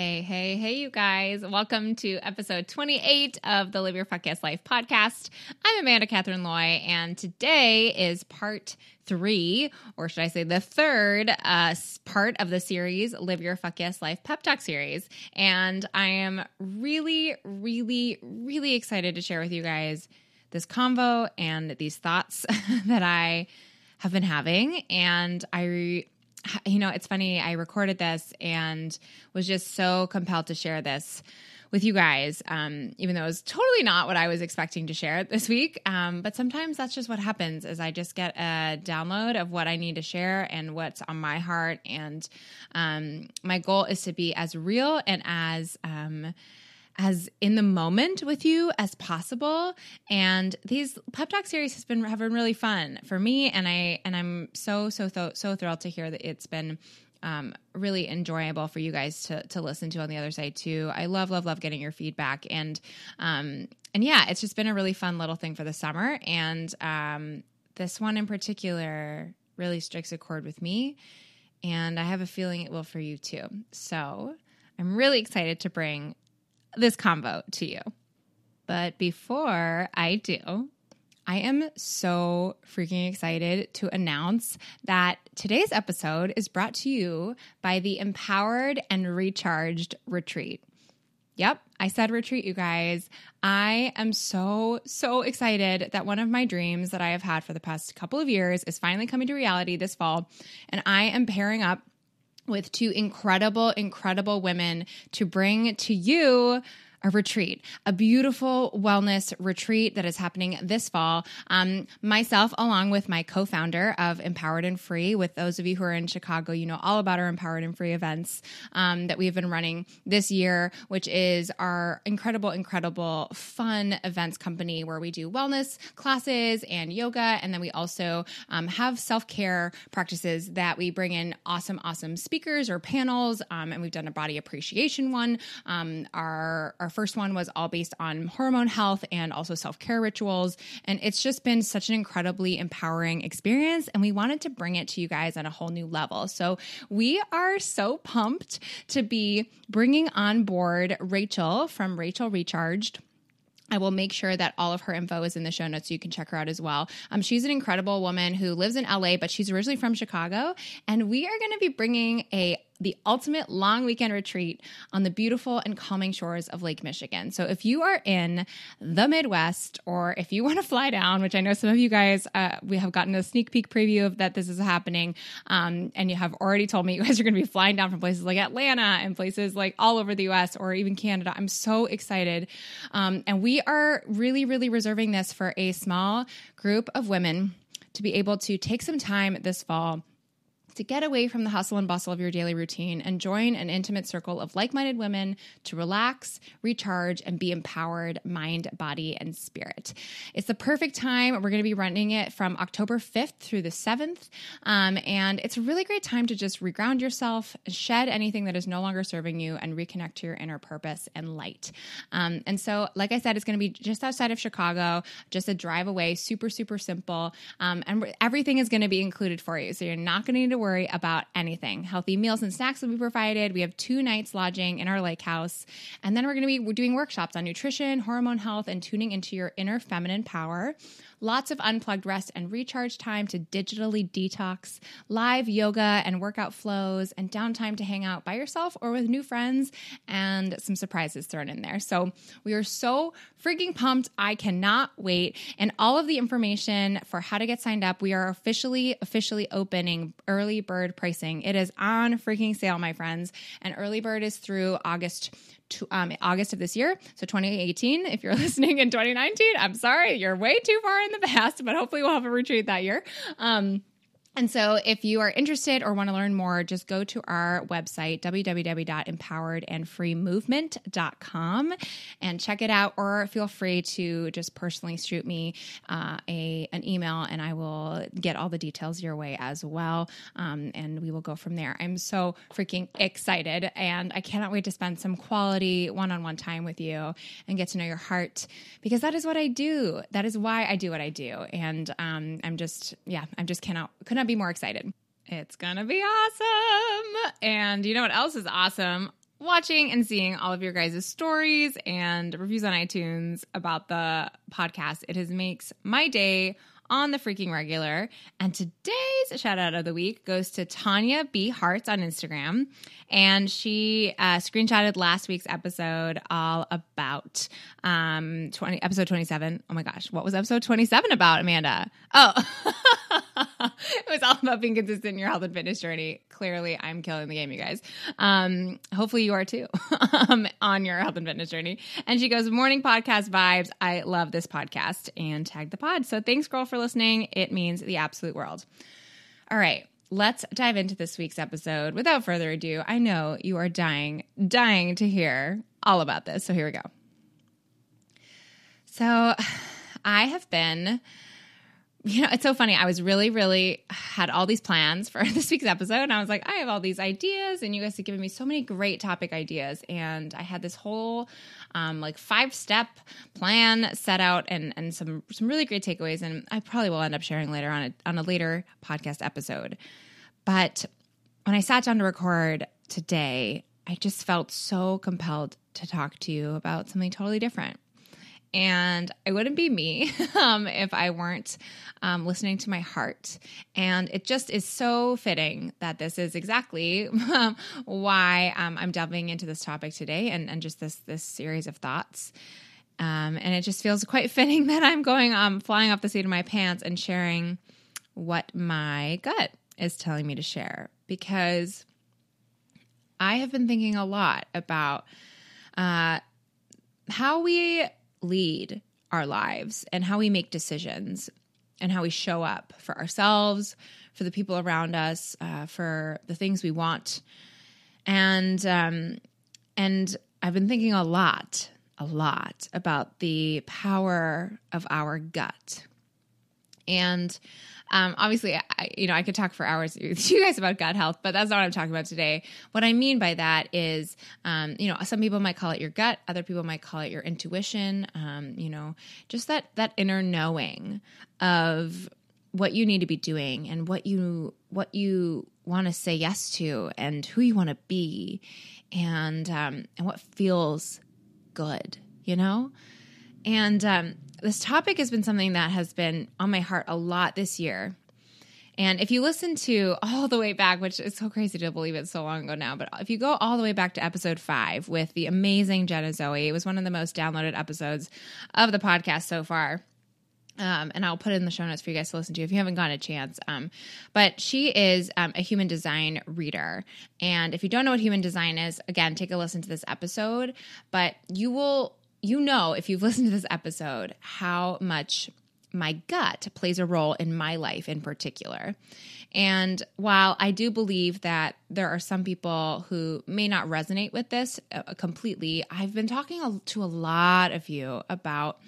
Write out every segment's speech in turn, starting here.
Hey, hey, hey, you guys. Welcome to episode 28 of the Live Your Fuck Yes Life podcast. I'm Amanda Catherine Loy, and today is part three, or should I say the third uh, part of the series, Live Your Fuck Yes Life Pep Talk series. And I am really, really, really excited to share with you guys this convo and these thoughts that I have been having. And I you know, it's funny. I recorded this and was just so compelled to share this with you guys, um, even though it was totally not what I was expecting to share this week. Um, but sometimes that's just what happens is I just get a download of what I need to share and what's on my heart. And um, my goal is to be as real and as um, as in the moment with you as possible. And these pep talk series has been have been really fun for me, and I and I'm so so so, so thrilled to hear that it's been um, really enjoyable for you guys to to listen to on the other side too. I love love love getting your feedback and um and yeah, it's just been a really fun little thing for the summer. And um, this one in particular really strikes a chord with me, and I have a feeling it will for you too. So. I'm really excited to bring this combo to you. But before I do, I am so freaking excited to announce that today's episode is brought to you by the Empowered and Recharged Retreat. Yep, I said retreat, you guys. I am so, so excited that one of my dreams that I have had for the past couple of years is finally coming to reality this fall. And I am pairing up with two incredible, incredible women to bring to you a retreat, a beautiful wellness retreat that is happening this fall. Um, myself, along with my co founder of Empowered and Free, with those of you who are in Chicago, you know all about our Empowered and Free events um, that we've been running this year, which is our incredible, incredible fun events company where we do wellness classes and yoga. And then we also um, have self care practices that we bring in awesome, awesome speakers or panels. Um, and we've done a body appreciation one. Um, our, our our first one was all based on hormone health and also self care rituals. And it's just been such an incredibly empowering experience. And we wanted to bring it to you guys on a whole new level. So we are so pumped to be bringing on board Rachel from Rachel Recharged. I will make sure that all of her info is in the show notes so you can check her out as well. Um, she's an incredible woman who lives in LA, but she's originally from Chicago. And we are going to be bringing a the ultimate long weekend retreat on the beautiful and calming shores of Lake Michigan. So if you are in the Midwest or if you want to fly down, which I know some of you guys, uh, we have gotten a sneak peek preview of that this is happening, um, and you have already told me you guys are going to be flying down from places like Atlanta and places like all over the US or even Canada. I'm so excited. Um, and we are really, really reserving this for a small group of women to be able to take some time this fall to get away from the hustle and bustle of your daily routine and join an intimate circle of like minded women to relax, recharge, and be empowered mind, body, and spirit. It's the perfect time. We're going to be running it from October 5th through the 7th. Um, and it's a really great time to just reground yourself, shed anything that is no longer serving you, and reconnect to your inner purpose and light. Um, and so, like I said, it's going to be just outside of Chicago, just a drive away, super, super simple. Um, and everything is going to be included for you. So you're not going to need to worry about anything. Healthy meals and snacks will be provided. We have two nights lodging in our lake house. And then we're going to be doing workshops on nutrition, hormone health, and tuning into your inner feminine power lots of unplugged rest and recharge time to digitally detox, live yoga and workout flows, and downtime to hang out by yourself or with new friends, and some surprises thrown in there. So we are so freaking pumped. I cannot wait. And all of the information for how to get signed up, we are officially, officially opening early bird pricing. It is on freaking sale, my friends. And early bird is through August um, August of this year. So 2018. If you're listening in 2019, I'm sorry, you're way too far in the past, but hopefully we'll have a retreat that year. Um, And so, if you are interested or want to learn more, just go to our website, www.empoweredandfreemovement.com, and check it out. Or feel free to just personally shoot me uh, a an email, and I will get all the details your way as well. Um, and we will go from there. I'm so freaking excited, and I cannot wait to spend some quality one on one time with you and get to know your heart because that is what I do. That is why I do what I do. And um, I'm just, yeah, I'm just cannot, could not be more excited. It's gonna be awesome. And you know what else is awesome? Watching and seeing all of your guys' stories and reviews on iTunes about the podcast. It has makes my day on the freaking regular. And today's shout out of the week goes to Tanya B. Hearts on Instagram. And she uh, screenshotted last week's episode all about um, 20, episode 27. Oh my gosh, what was episode 27 about, Amanda? Oh, it was all about being consistent in your health and fitness journey. Clearly, I'm killing the game, you guys. Um, hopefully, you are too um, on your health and fitness journey. And she goes, Morning podcast vibes. I love this podcast and tag the pod. So thanks, girl, for listening. It means the absolute world. All right let's dive into this week's episode. Without further ado, I know you are dying, dying to hear all about this. So here we go. So I have been, you know, it's so funny. I was really, really had all these plans for this week's episode. And I was like, I have all these ideas, and you guys have given me so many great topic ideas. And I had this whole um, like five step plan set out and and some some really great takeaways. And I probably will end up sharing later on a, on a later podcast episode. But when I sat down to record today, I just felt so compelled to talk to you about something totally different. And I wouldn't be me um, if I weren't um, listening to my heart. And it just is so fitting that this is exactly um, why I'm delving into this topic today and, and just this this series of thoughts. Um, and it just feels quite fitting that I'm going um, flying off the seat of my pants and sharing what my gut is telling me to share because I have been thinking a lot about uh, how we lead our lives and how we make decisions and how we show up for ourselves, for the people around us, uh, for the things we want, and um, and I've been thinking a lot, a lot about the power of our gut, and um, obviously, I, you know, I could talk for hours with you guys about gut health, but that's not what I'm talking about today. What I mean by that is, um, you know, some people might call it your gut, other people might call it your intuition. Um, you know, just that that inner knowing of what you need to be doing and what you what you want to say yes to and who you want to be and um, and what feels good, you know. And um, this topic has been something that has been on my heart a lot this year. And if you listen to all the way back, which is so crazy to believe it's so long ago now, but if you go all the way back to episode five with the amazing Jenna Zoe, it was one of the most downloaded episodes of the podcast so far. Um, and I'll put it in the show notes for you guys to listen to if you haven't gotten a chance. Um, but she is um, a human design reader. And if you don't know what human design is, again, take a listen to this episode. But you will you know, if you've listened to this episode, how much my gut plays a role in my life in particular. And while I do believe that there are some people who may not resonate with this uh, completely, I've been talking to a lot of you about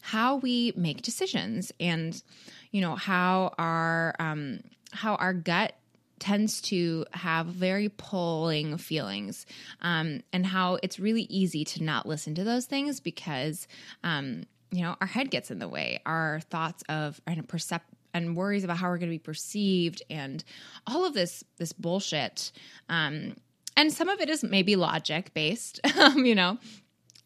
how we make decisions and you know how our um, how our gut tends to have very pulling feelings um, and how it's really easy to not listen to those things because um, you know our head gets in the way. Our thoughts of and percep- and worries about how we're going to be perceived and all of this this bullshit um, and some of it is maybe logic based you know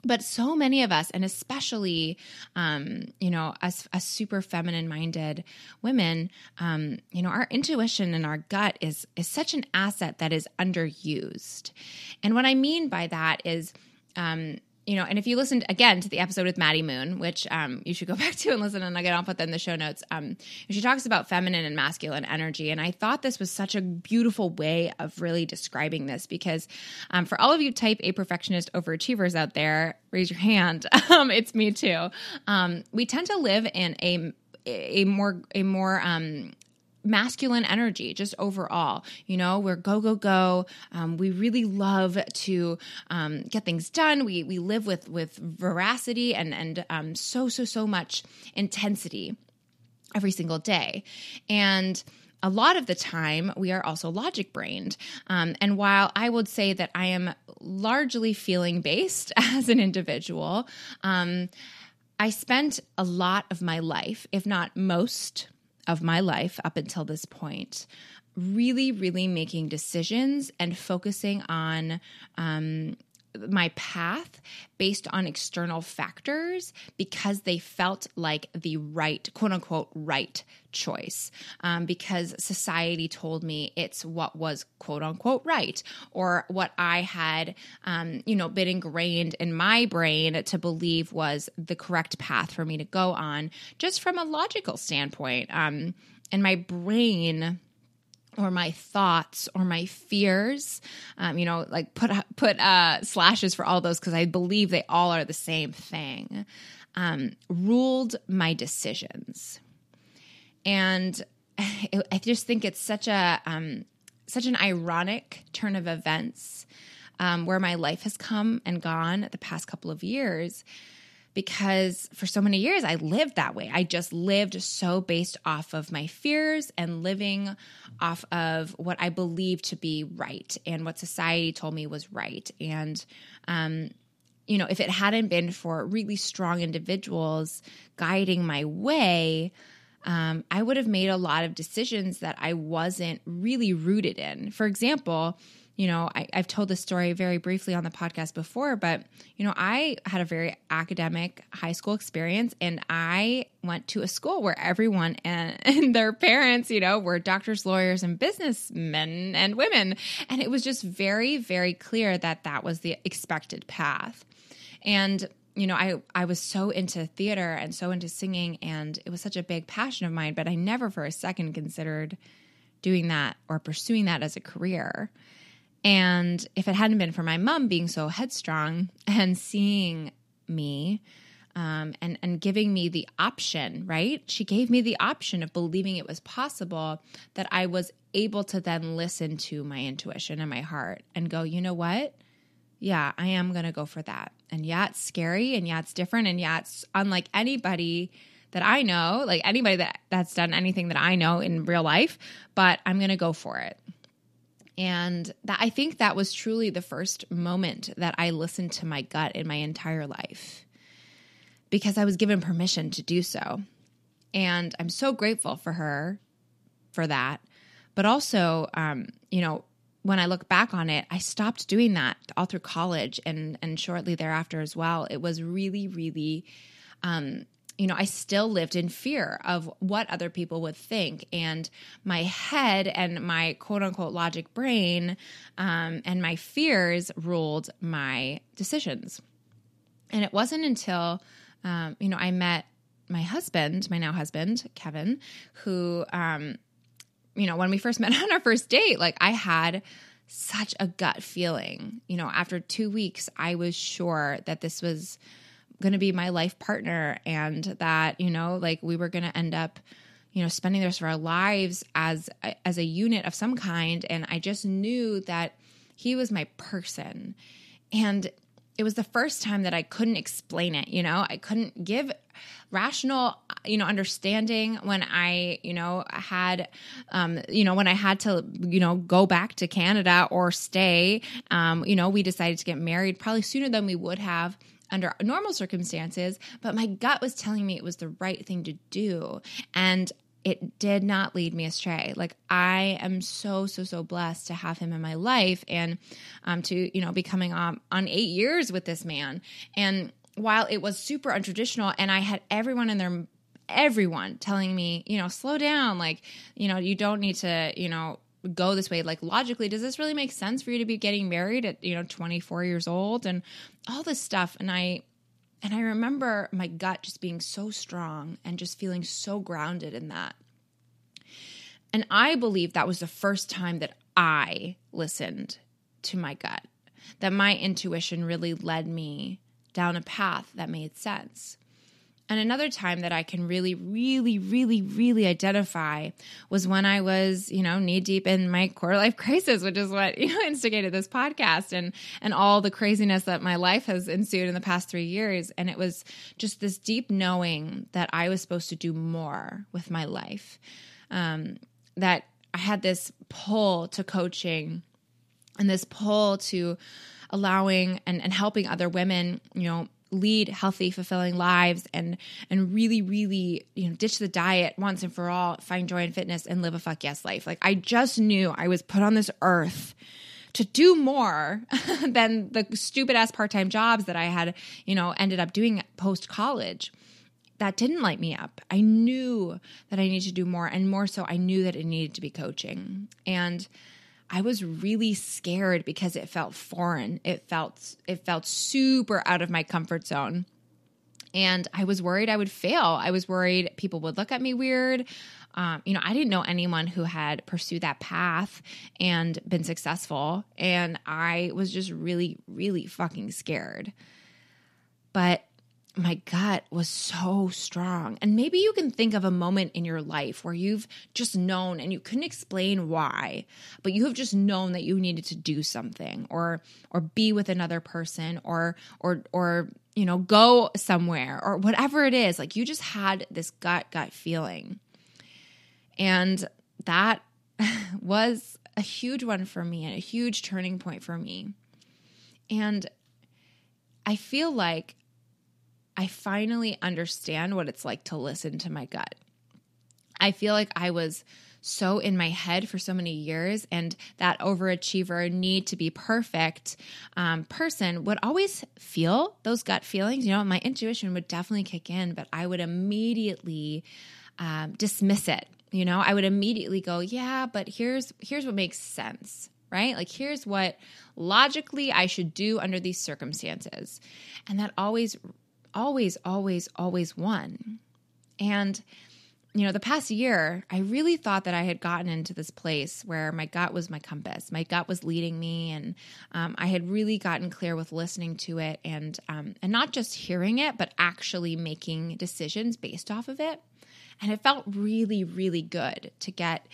but so many of us and especially um, you know as, as super feminine minded women um, you know our intuition and our gut is is such an asset that is underused. And what i mean by that is um, you know, and if you listened again to the episode with Maddy Moon, which um, you should go back to and listen, and again, I'll put that in the show notes. Um, she talks about feminine and masculine energy, and I thought this was such a beautiful way of really describing this because um, for all of you Type A perfectionist overachievers out there, raise your hand. Um, it's me too. Um, we tend to live in a a more a more um, masculine energy just overall. You know we're go go go. Um, we really love to um, get things done. We we live with with veracity and and um, so so so much intensity every single day. And a lot of the time we are also logic brained. Um, and while i would say that i am largely feeling based as an individual um, i spent a lot of my life if not most of my life up until this point really, really making decisions and focusing on um, my path based on external factors because they felt like the right, quote unquote, right choice. Um, because society told me it's what was, quote unquote, right, or what I had, um, you know, been ingrained in my brain to believe was the correct path for me to go on, just from a logical standpoint. Um, and my brain or my thoughts or my fears um, you know like put put uh, slashes for all those because i believe they all are the same thing um, ruled my decisions. And i just think it's such a um, such an ironic turn of events um, where my life has come and gone the past couple of years because for so many years I lived that way. I just lived so based off of my fears and living off of what I believed to be right and what society told me was right. And, um, you know, if it hadn't been for really strong individuals guiding my way, um, I would have made a lot of decisions that I wasn't really rooted in. For example, you know, I, have told this story very briefly on the podcast before, but, you know, I had a very academic high school experience and I went to a school where everyone and, and their parents, you know, were doctors, lawyers, and businessmen and women. And it was just very, very clear that that was the expected path. And you know, I I was so into theater and so into singing and it was such a big passion of mine, but I never for a second considered doing that or pursuing that as a career. And if it hadn't been for my mom being so headstrong and seeing me um, and and giving me the option, right? She gave me the option of believing it was possible that I was able to then listen to my intuition and my heart and go, you know what? Yeah, I am going to go for that. And yeah, it's scary and yeah, it's different and yeah, it's unlike anybody that I know, like anybody that that's done anything that I know in real life, but I'm going to go for it. And that I think that was truly the first moment that I listened to my gut in my entire life because I was given permission to do so. And I'm so grateful for her for that. But also, um, you know, when I look back on it, I stopped doing that all through college and and shortly thereafter as well. It was really, really um, you know, I still lived in fear of what other people would think. And my head and my quote unquote logic brain um, and my fears ruled my decisions. And it wasn't until, um, you know, I met my husband, my now husband, Kevin, who, um, you know, when we first met on our first date, like I had such a gut feeling. You know, after two weeks, I was sure that this was going to be my life partner and that, you know, like we were going to end up you know spending the rest of our lives as as a unit of some kind and I just knew that he was my person. And it was the first time that I couldn't explain it, you know? I couldn't give rational you know understanding when i you know had um you know when i had to you know go back to canada or stay um you know we decided to get married probably sooner than we would have under normal circumstances, but my gut was telling me it was the right thing to do. And it did not lead me astray. Like I am so so so blessed to have him in my life and um to you know be coming on on 8 years with this man. And while it was super untraditional and I had everyone in their everyone telling me, you know, slow down, like, you know, you don't need to, you know, go this way like logically does this really make sense for you to be getting married at you know 24 years old and all this stuff? And i and i remember my gut just being so strong and just feeling so grounded in that. And i believe that was the first time that i listened to my gut that my intuition really led me down a path that made sense And another time that I can really, really, really, really identify was when I was, you know, knee deep in my quarter life crisis, which is what, you know, instigated this podcast and and all the craziness that my life has ensued in the past three years. And it was just this deep knowing that I was supposed to do more with my life. Um, that I had this pull to coaching and this pull to allowing and, and helping other women, you know, lead healthy fulfilling lives and and really really you know ditch the diet once and for all find joy in fitness and live a fuck yes life. Like i just knew i was put on this earth to do more than the stupid ass part-time jobs that i had you know ended up doing post college that didn't light me up. I knew that i needed to do more and more so i knew that it needed to be coaching. And I was really scared because it felt foreign. It felt it felt super out of my comfort zone. And I was worried I would fail. I was worried people would look at me weird. Um, you know, I didn't know anyone who had pursued that path and been successful. And I was just really, really fucking scared. But my gut was so strong. And maybe you can think of a moment in your life where you've just known and you couldn't explain why, but you have just known that you needed to do something or or be with another person or or or you know, go somewhere or whatever it is. Like you just had this gut gut feeling. And that was a huge one for me and a huge turning point for me. And I feel like I finally understand what it's like to listen to my gut. I feel like I was so in my head for so many years, and that overachiever, need to be perfect um, person would always feel those gut feelings. You know, my intuition would definitely kick in, but I would immediately um, dismiss it. You know, I would immediately go, "Yeah, but here's here's what makes sense." Right? Like, here's what logically I should do under these circumstances. And that always always, always, always won. And, you know, the past year, I really thought that I had gotten into this place where my gut was my compass. My gut was leading me, and um, I had really gotten clear with listening to it and um, and not just hearing it, but actually making decisions based off of it. And it felt really, really good to get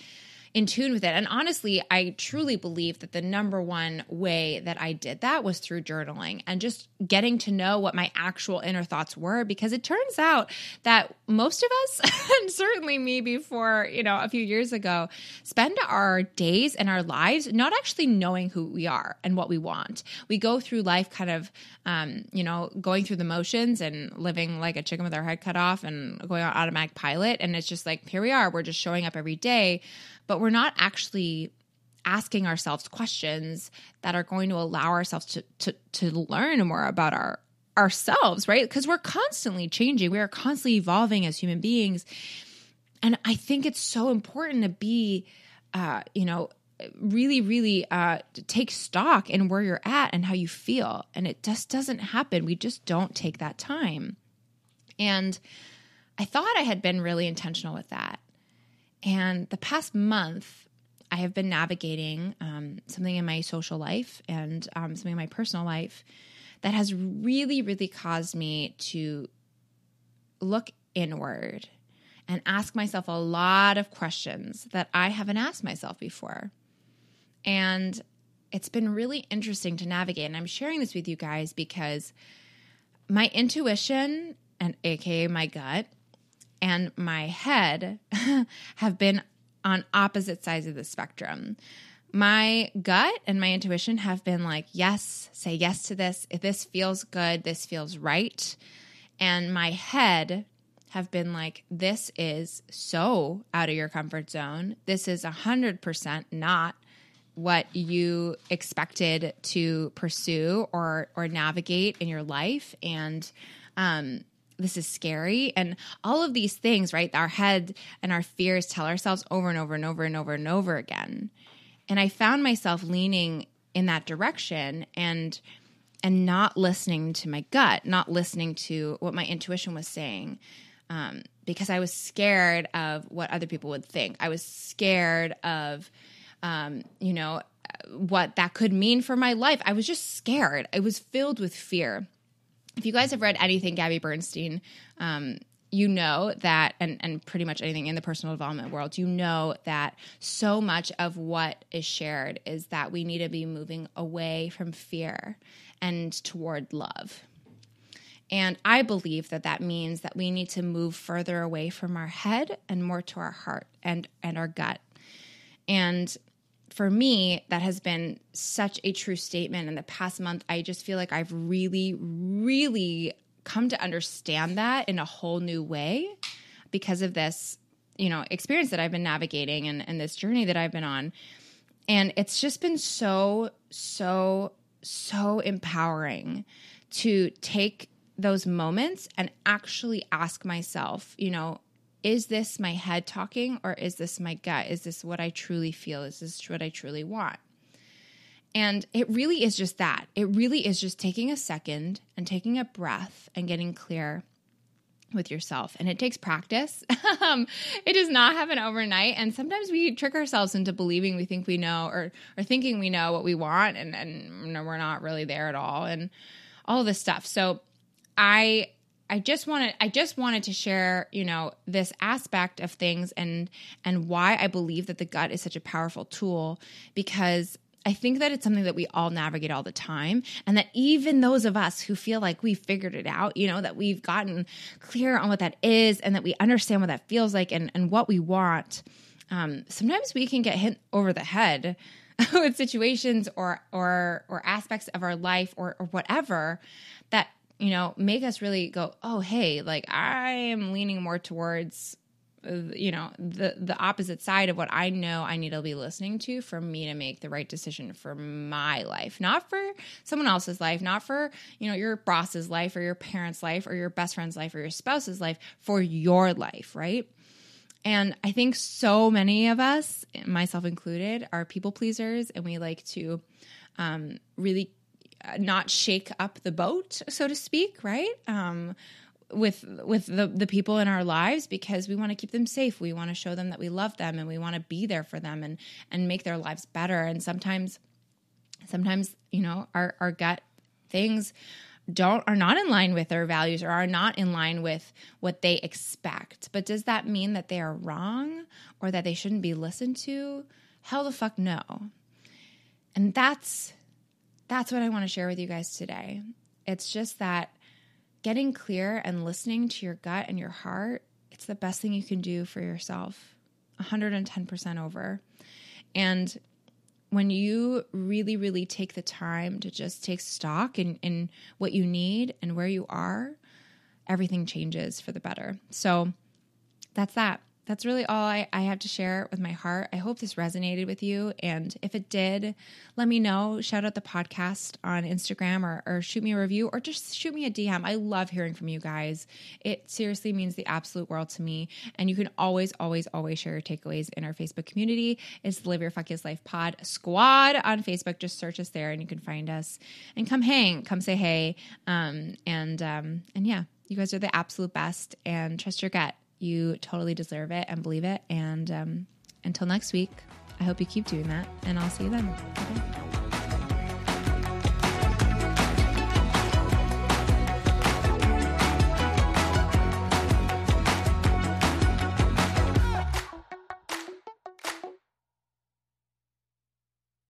in tune with it. And honestly, I truly believe that the number one way that I did that was through journaling and just getting to know what my actual inner thoughts were because it turns out that most of us, and certainly me before, you know, a few years ago, spend our days and our lives not actually knowing who we are and what we want. We go through life kind of, um, you know, going through the motions and living like a chicken with our head cut off and going on automatic pilot. And it's just like, here we are, we're just showing up every day but we're not actually asking ourselves questions that are going to allow ourselves to to to learn more about our ourselves, right? Because we're constantly changing. We are constantly evolving as human beings. And I think it's so important to be uh, you know, really really uh take stock in where you're at and how you feel. And it just doesn't happen. We just don't take that time. And I thought I had been really intentional with that. And the past month, I have been navigating um, something in my social life and um, something in my personal life that has really, really caused me to look inward and ask myself a lot of questions that I haven't asked myself before. And it's been really interesting to navigate. And I'm sharing this with you guys because my intuition and aka my gut and my head have been on opposite sides of the spectrum. My gut and my intuition have been like, yes, say yes to this. If this feels good, this feels right. And my head have been like, this is so out of your comfort zone. This is 100% not what you expected to pursue or or navigate in your life and um this is scary. And all of these things right our head and our fears tell ourselves over and over and over and over and over again. And i found myself leaning in that direction and and not listening to my gut not listening to what my intuition was saying um, because i was scared of what other people would think. I was scared of um, you know what that could mean for my life. I was just scared. I was filled with fear if you guys have read anything Gabby Bernstein, um, you know that and and pretty much anything in the personal development world you know that so much of what is shared is that we need to be moving away from fear and toward love. And i believe that that means that we need to move further away from our head and more to our heart and and our gut. And for me that has been such a true statement in the past month i just feel like i've really really come to understand that in a whole new way because of this, you know, experience that I've been navigating and, and this journey that I've been on. And it's just been so, so, so empowering to take those moments and actually ask myself, you know, is this my head talking or is this my gut? Is this what I truly feel? Is this what I truly want? And it really is just that. It really is just taking a second and taking a breath and getting clear with yourself. And it takes practice. um, it does not happen overnight. And sometimes we trick ourselves into believing we think we know or, or thinking we know what we want and, and we're not really there at all. And all this stuff. So I I just wanted I just wanted to share, you know, this aspect of things and and why I believe that the gut is such a powerful tool because I think that it's something that we all navigate all the time. And that even those of us who feel like we've figured it out, you know, that we've gotten clear on what that is and that we understand what that feels like and, and what we want, um, sometimes we can get hit over the head with situations or or or aspects of our life or, or whatever that you know make us really go oh hey like i am leaning more towards you know the the opposite side of what I know I need to be listening to for me to make the right decision for my life, not for someone else's life, not for you know your boss's life or your parents' life or your best friend's life or your spouse's life, for your life, right? And I think so many of us, myself included, are people pleasers, and we like to um, really uh, not shake up the boat, so to speak, right? Um, with with the the people in our lives because we want to keep them safe. We want to show them that we love them and we want to be there for them and and make their lives better. And sometimes sometimes, you know, our our gut things don't are not in line with their values or are not in line with what they expect. But does that mean that they are wrong or that they shouldn't be listened to? Hell the fuck no. And that's that's what I want to share with you guys today. It's just that getting clear and listening to your gut and your heart, it's the best thing you can do for yourself. 110% over. And when you really, really take the time to just take stock in, in what you need and where you are, everything changes for the better. So that's that that's really all I, I have to share with my heart. I hope this resonated with you. And if it did, let me know. Shout out the podcast on Instagram or, or shoot me a review or just shoot me a DM. I love hearing from you guys. It seriously means the absolute world to me. And you can always, always, always share your takeaways in our Facebook community. It's Live Your Fuck Yes Life Pod Squad on Facebook. Just search us there and you can find us and come hang, come say hey. Um, and um, and yeah, you guys are the absolute best and trust your gut. You totally deserve it and believe it. And um, until next week, I hope you keep doing that, and I'll see you then. Bye.